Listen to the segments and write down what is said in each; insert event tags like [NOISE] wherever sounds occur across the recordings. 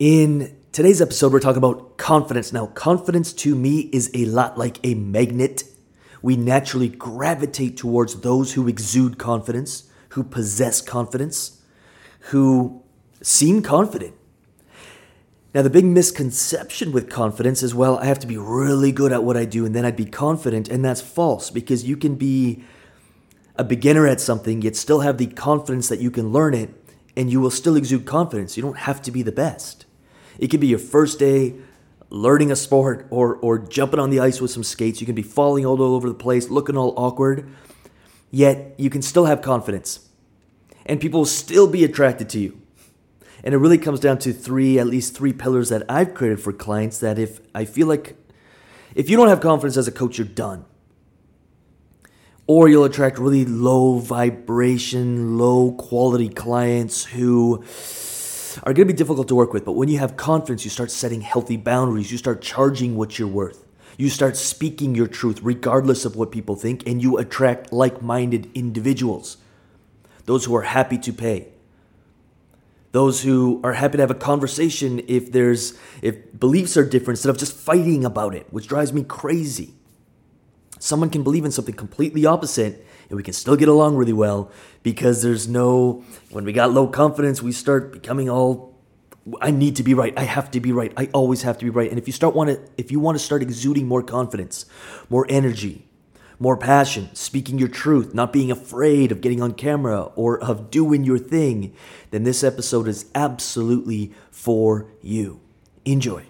In today's episode, we're talking about confidence. Now, confidence to me is a lot like a magnet. We naturally gravitate towards those who exude confidence, who possess confidence, who seem confident. Now, the big misconception with confidence is well, I have to be really good at what I do and then I'd be confident. And that's false because you can be a beginner at something, yet still have the confidence that you can learn it, and you will still exude confidence. You don't have to be the best. It could be your first day learning a sport or, or jumping on the ice with some skates. You can be falling all over the place, looking all awkward, yet you can still have confidence. And people will still be attracted to you. And it really comes down to three, at least three pillars that I've created for clients that if I feel like if you don't have confidence as a coach, you're done. Or you'll attract really low vibration, low quality clients who are going to be difficult to work with. But when you have confidence, you start setting healthy boundaries. You start charging what you're worth. You start speaking your truth regardless of what people think, and you attract like minded individuals. Those who are happy to pay, those who are happy to have a conversation if there's if beliefs are different instead of just fighting about it which drives me crazy someone can believe in something completely opposite and we can still get along really well because there's no when we got low confidence we start becoming all I need to be right. I have to be right. I always have to be right. And if you start want to if you want to start exuding more confidence, more energy, more passion, speaking your truth, not being afraid of getting on camera or of doing your thing, then this episode is absolutely for you. Enjoy.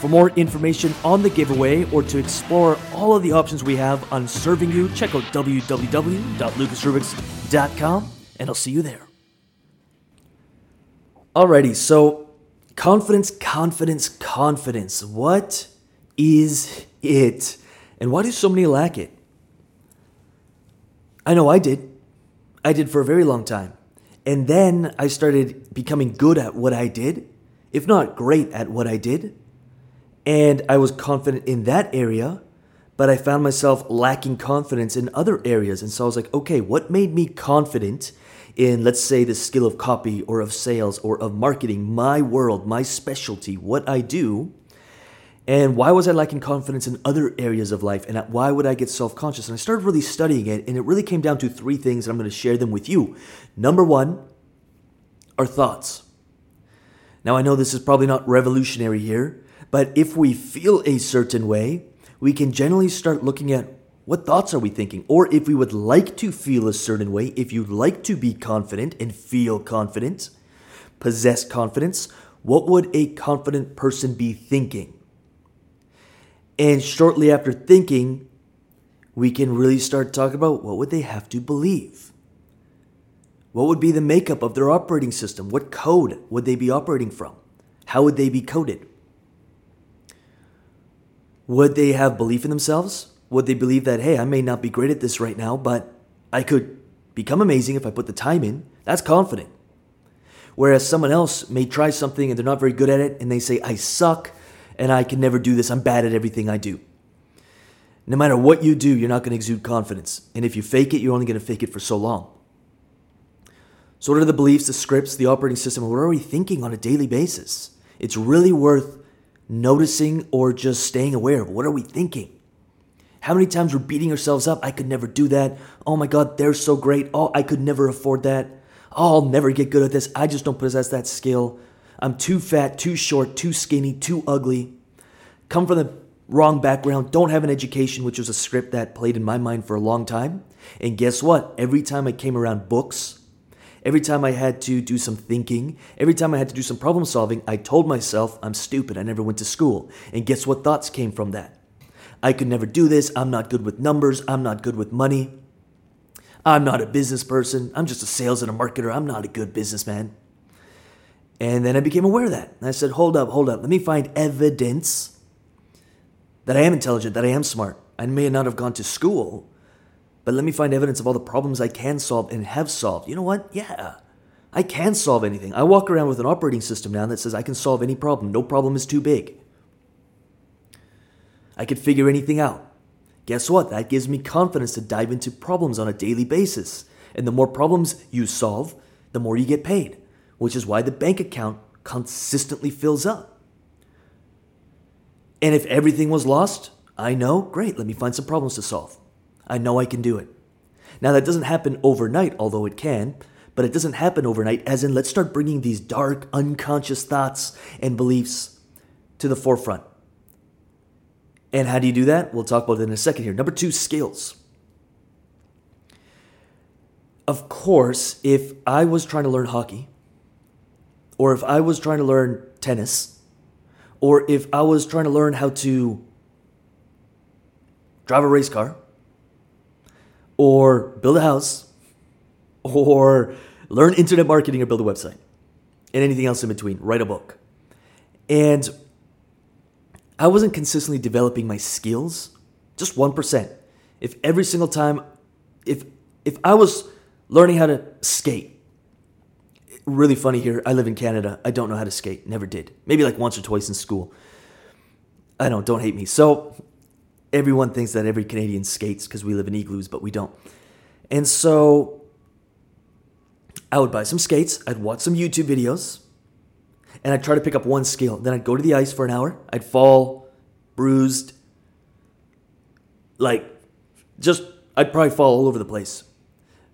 For more information on the giveaway or to explore all of the options we have on serving you, check out www.lucasrubix.com and I'll see you there. Alrighty, so Confidence, confidence, confidence. What is it? And why do so many lack it? I know I did. I did for a very long time. And then I started becoming good at what I did, if not great at what I did. And I was confident in that area, but I found myself lacking confidence in other areas. And so I was like, okay, what made me confident in, let's say, the skill of copy or of sales or of marketing, my world, my specialty, what I do. And why was I lacking confidence in other areas of life? And why would I get self conscious? And I started really studying it, and it really came down to three things, and I'm to share them with you. Number one are thoughts. Now, I know this is probably not revolutionary here, but if we feel a certain way, we can generally start looking at what thoughts are we thinking? Or if we would like to feel a certain way, if you'd like to be confident and feel confident, possess confidence, what would a confident person be thinking? And shortly after thinking, we can really start talking about what would they have to believe? What would be the makeup of their operating system? What code would they be operating from? How would they be coded? Would they have belief in themselves? Would they believe that, hey, I may not be great at this right now, but I could become amazing if I put the time in? That's confident. Whereas someone else may try something and they're not very good at it and they say, I suck and I can never do this. I'm bad at everything I do. No matter what you do, you're not going to exude confidence. And if you fake it, you're only going to fake it for so long. So, what are the beliefs, the scripts, the operating system? What are we thinking on a daily basis? It's really worth noticing or just staying aware of. What are we thinking? How many times we're beating ourselves up? I could never do that. Oh my God, they're so great. Oh, I could never afford that. Oh, I'll never get good at this. I just don't possess that skill. I'm too fat, too short, too skinny, too ugly. Come from the wrong background, don't have an education, which was a script that played in my mind for a long time. And guess what? Every time I came around books, every time I had to do some thinking, every time I had to do some problem solving, I told myself I'm stupid. I never went to school. And guess what thoughts came from that? I could never do this. I'm not good with numbers. I'm not good with money. I'm not a business person. I'm just a sales and a marketer. I'm not a good businessman. And then I became aware of that. And I said, hold up, hold up. Let me find evidence that I am intelligent, that I am smart. I may not have gone to school, but let me find evidence of all the problems I can solve and have solved. You know what? Yeah, I can solve anything. I walk around with an operating system now that says I can solve any problem. No problem is too big. I could figure anything out. Guess what? That gives me confidence to dive into problems on a daily basis. And the more problems you solve, the more you get paid, which is why the bank account consistently fills up. And if everything was lost, I know, great, let me find some problems to solve. I know I can do it. Now, that doesn't happen overnight, although it can, but it doesn't happen overnight, as in, let's start bringing these dark, unconscious thoughts and beliefs to the forefront. And how do you do that? We'll talk about it in a second here. Number two, skills. Of course, if I was trying to learn hockey, or if I was trying to learn tennis, or if I was trying to learn how to drive a race car, or build a house, or learn internet marketing or build a website, and anything else in between, write a book. And I wasn't consistently developing my skills, just 1%. If every single time, if, if I was learning how to skate, really funny here, I live in Canada, I don't know how to skate, never did. Maybe like once or twice in school. I don't, don't hate me. So everyone thinks that every Canadian skates because we live in igloos, but we don't. And so I would buy some skates, I'd watch some YouTube videos, and I'd try to pick up one skill. Then I'd go to the ice for an hour. I'd fall, bruised, like just, I'd probably fall all over the place.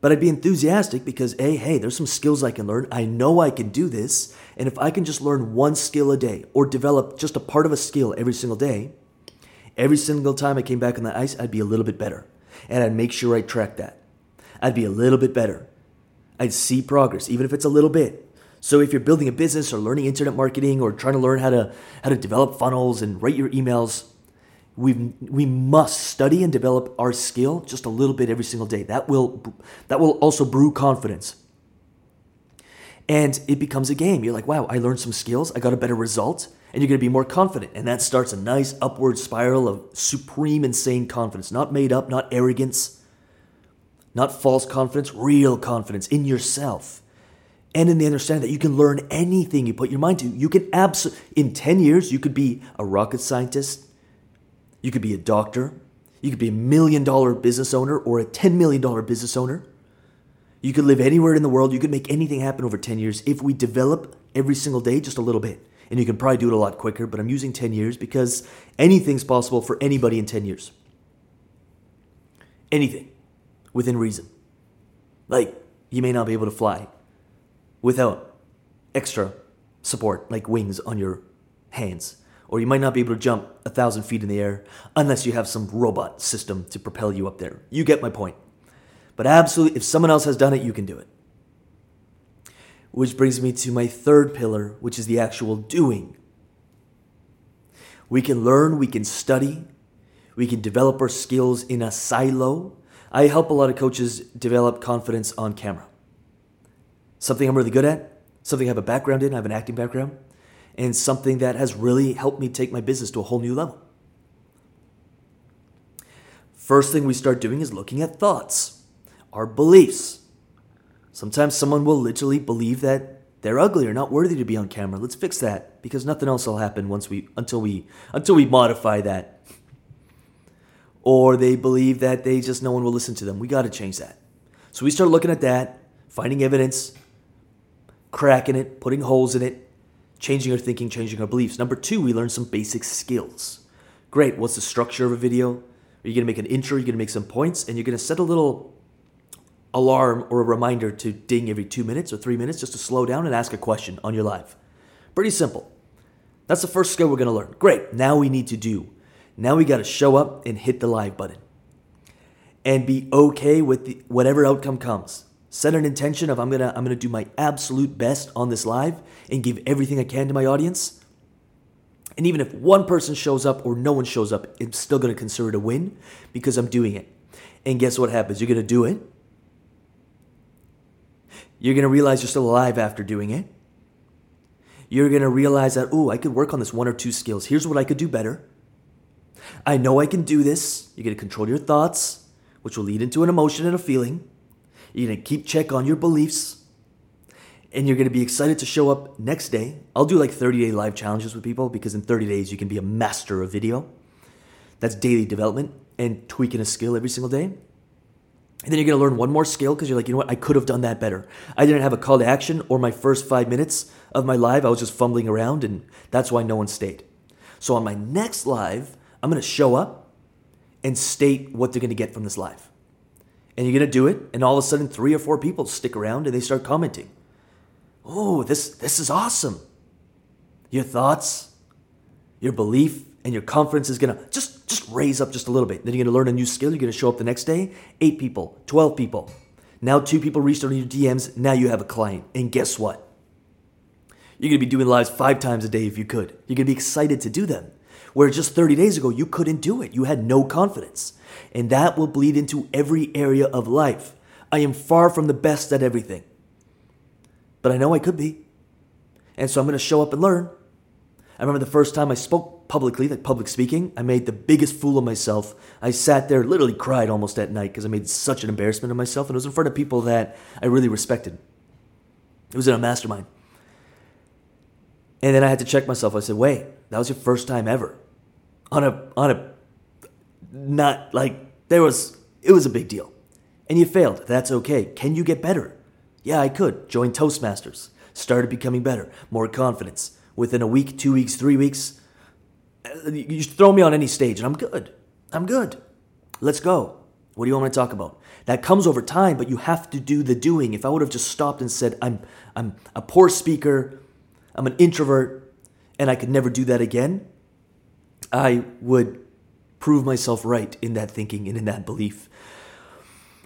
But I'd be enthusiastic because, hey, hey, there's some skills I can learn. I know I can do this. And if I can just learn one skill a day or develop just a part of a skill every single day, every single time I came back on the ice, I'd be a little bit better. And I'd make sure I track that. I'd be a little bit better. I'd see progress, even if it's a little bit. So if you're building a business or learning internet marketing or trying to learn how to how to develop funnels and write your emails, we we must study and develop our skill just a little bit every single day. That will that will also brew confidence. And it becomes a game. You're like, wow, I learned some skills, I got a better result, and you're gonna be more confident. And that starts a nice upward spiral of supreme, insane confidence. Not made up, not arrogance, not false confidence, real confidence in yourself and in the understanding that you can learn anything you put your mind to. You can absolutely, in 10 years, you could be a rocket scientist, you could be a doctor, you could be a million dollar business owner or a $10 million business owner. You could live anywhere in the world. You could make anything happen over 10 years if we develop every single day just a little bit. And you can probably do it a lot quicker, but I'm using 10 years because anything's possible for anybody in 10 years. Anything within reason. Like, you may not be able to fly without extra support like wings on your hands. Or you might not be able to jump a thousand feet in the air unless you have some robot system to propel you up there. You get my point. But absolutely, if someone else has done it, you can do it. Which brings me to my third pillar, which is the actual doing. We can learn, we can study, we can develop our skills in a silo. I help a lot of coaches develop confidence on camera something I'm really good at, something I have a background in, I have an acting background, and something that has really helped me take my business to a whole new level. First thing we start doing is looking at thoughts, our beliefs. Sometimes someone will literally believe that they're ugly or not worthy to be on camera. Let's fix that because nothing else will happen once we until we until we modify that. Or they believe that they just no one will listen to them. We got to change that. So we start looking at that, finding evidence, cracking it, putting holes in it, changing our thinking, changing our beliefs. Number two, we learn some basic skills. Great, what's the structure of a video? Are you gonna make an intro? You're gonna make some points, and you're gonna set a little alarm or a reminder to ding every two minutes or three minutes just to slow down and ask a question on your live. Pretty simple. That's the first skill we're gonna learn. Great, now we need to do. Now we gotta show up and hit the live button and be okay with the, whatever outcome comes set an intention of I'm gonna I'm gonna do my absolute best on this live and give everything I can to my audience. And even if one person shows up or no one shows up, I'm still gonna consider it a win because I'm doing it. And guess what happens? You're gonna do it. You're gonna realize you're still alive after doing it. You're gonna realize that, oh, I could work on this one or two skills. Here's what I could do better. I know I can do this. You're going to control your thoughts, which will lead into an emotion and a feeling. You're going to keep check on your beliefs. And you're going to be excited to show up next day. I'll do like 30 day live challenges with people because in 30 days you can be a master of video. That's daily development and tweaking a skill every single day. And then you're going to learn one more skill because you're like, you know what? I could have done that better. I didn't have a call to action or my first five minutes of my live. I was just fumbling around and that's why no one stayed. So on my next live, I'm going to show up and state what they're going to get from this live. And you're going to do it, and all of a sudden, three or four people stick around and they start commenting. Oh, this, this is awesome. Your thoughts, your belief, and your confidence is to just, just raise up just a little bit. Then you're to learn a new skill. You're to show up the next day, eight people, 12 people. Now, two people reached out on your DMs. Now you have a client. And guess what? You're to be doing lives five times a day if you could. You're to be excited to do them. Where just 30 days ago, you couldn't do it. You had no confidence. And that will bleed into every area of life. I am far from the best at everything. But I know I could be. And so I'm to show up and learn. I remember the first time I spoke publicly, like public speaking, I made the biggest fool of myself. I sat there, literally cried almost at night because I made such an embarrassment of myself. And it was in front of people that I really respected. It was in a mastermind. And then I had to check myself. I said, wait, that was your first time ever on a on a not like there was it was a big deal. And you failed. That's okay. Can you get better? Yeah, I could. Join Toastmasters. Started becoming better, more confidence. Within a week, two weeks, three weeks, you throw me on any stage and I'm good. I'm good. Let's go. What do you want me to talk about? That comes over time, but you have to do the doing. If I would have just stopped and said, I'm, I'm a poor speaker, I'm an introvert, and I could never do that again, I would prove myself right in that thinking and in that belief.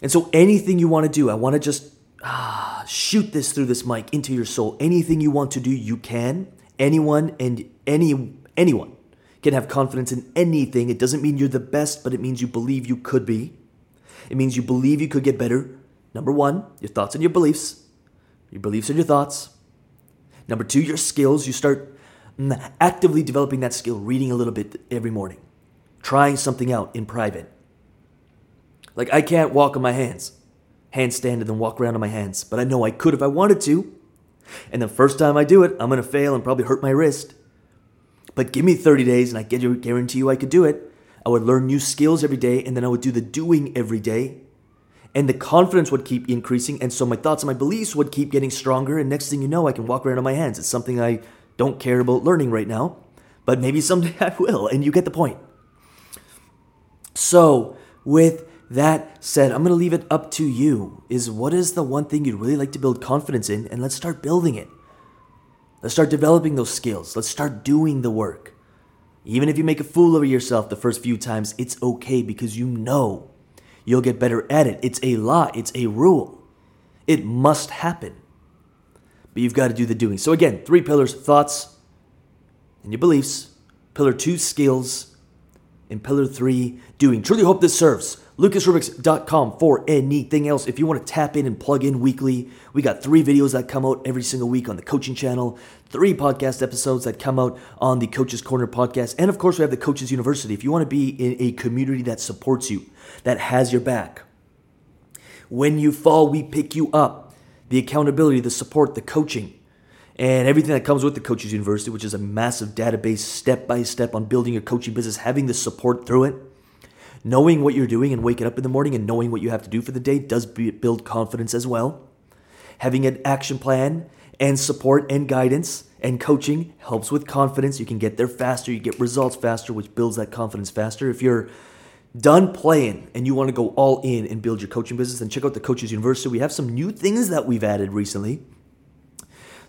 And so, anything you want to do, I want to just ah, shoot this through this mic into your soul. Anything you want to do, you can. Anyone and any anyone can have confidence in anything. It doesn't mean you're the best, but it means you believe you could be. It means you believe you could get better. Number one, your thoughts and your beliefs. Your beliefs and your thoughts. Number two, your skills. You start mm, actively developing that skill, reading a little bit every morning, trying something out in private. Like, I can't walk on my hands, handstand and then walk around on my hands, but I know I could if I wanted to. And the first time I do it, I'm gonna fail and probably hurt my wrist. But give me 30 days and I guarantee you I could do it. I would learn new skills every day and then I would do the doing every day. And the confidence would keep increasing and so my thoughts and my beliefs would keep getting stronger and next thing you know i can walk around on my hands. It's something i don't care about learning right now but maybe someday [LAUGHS] i will and you get the point. So with that said i'm going to leave it up to you is what is the one thing you'd really like to build confidence in and let's start building it let's start developing those skills let's start doing the work even if you make a fool of yourself the first few times it's okay because you know you'll get better at it. It's a law, it's a rule. It must happen. But you've got to do the doing. So, again, three pillars thoughts and your beliefs. Pillar two, skills. And pillar three, doing. Truly hope this serves. LucasRubix.com for anything else. If you want to tap in and plug in weekly, we got three videos that come out every single week on the coaching channel, three podcast episodes that come out on the Coaches Corner podcast, and of course, we have the Coaches University. If you want to be in a community that supports you, that has your back, when you fall, we pick you up. The accountability, the support, the coaching, and everything that comes with the Coaches University, which is a massive database, step by step on building your coaching business, having the support through it Knowing what you're doing and waking up in the morning and knowing what you have to do for the day does build confidence as well. Having an action plan and support and guidance and coaching helps with confidence. You can get there faster, you get results faster, which builds that confidence faster. If you're done playing and you want to go all in and build your coaching business, then check out the Coaches University. We have some new things that we've added recently.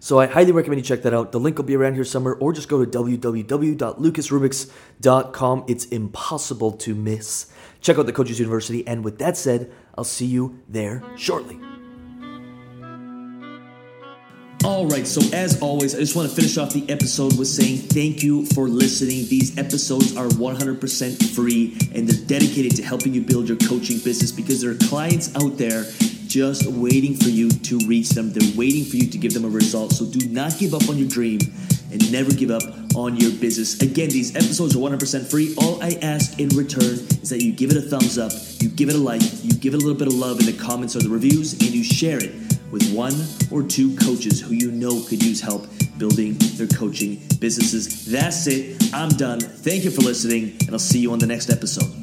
So I highly recommend you check that out. The link will be around here somewhere, or just go to www.lucasrubix.com. It's impossible to miss. Check out the Coaches University, and with that said, I'll see you there shortly. All right, so as always, I just want to finish off the episode with saying thank you for listening. These episodes are 100% free and they're dedicated to helping you build your coaching business because there are clients out there just waiting for you to reach them. They're waiting for you to give them a result. So do not give up on your dream and never give up on your business. Again, these episodes are 100% free. All I ask in return is that you give it a thumbs up, you give it a like, you give it a little bit of love in the comments or the reviews, and you share it with one or two coaches who you know could use help building their coaching businesses. That's it. I'm done. Thank you for listening, and I'll see you on the next episode.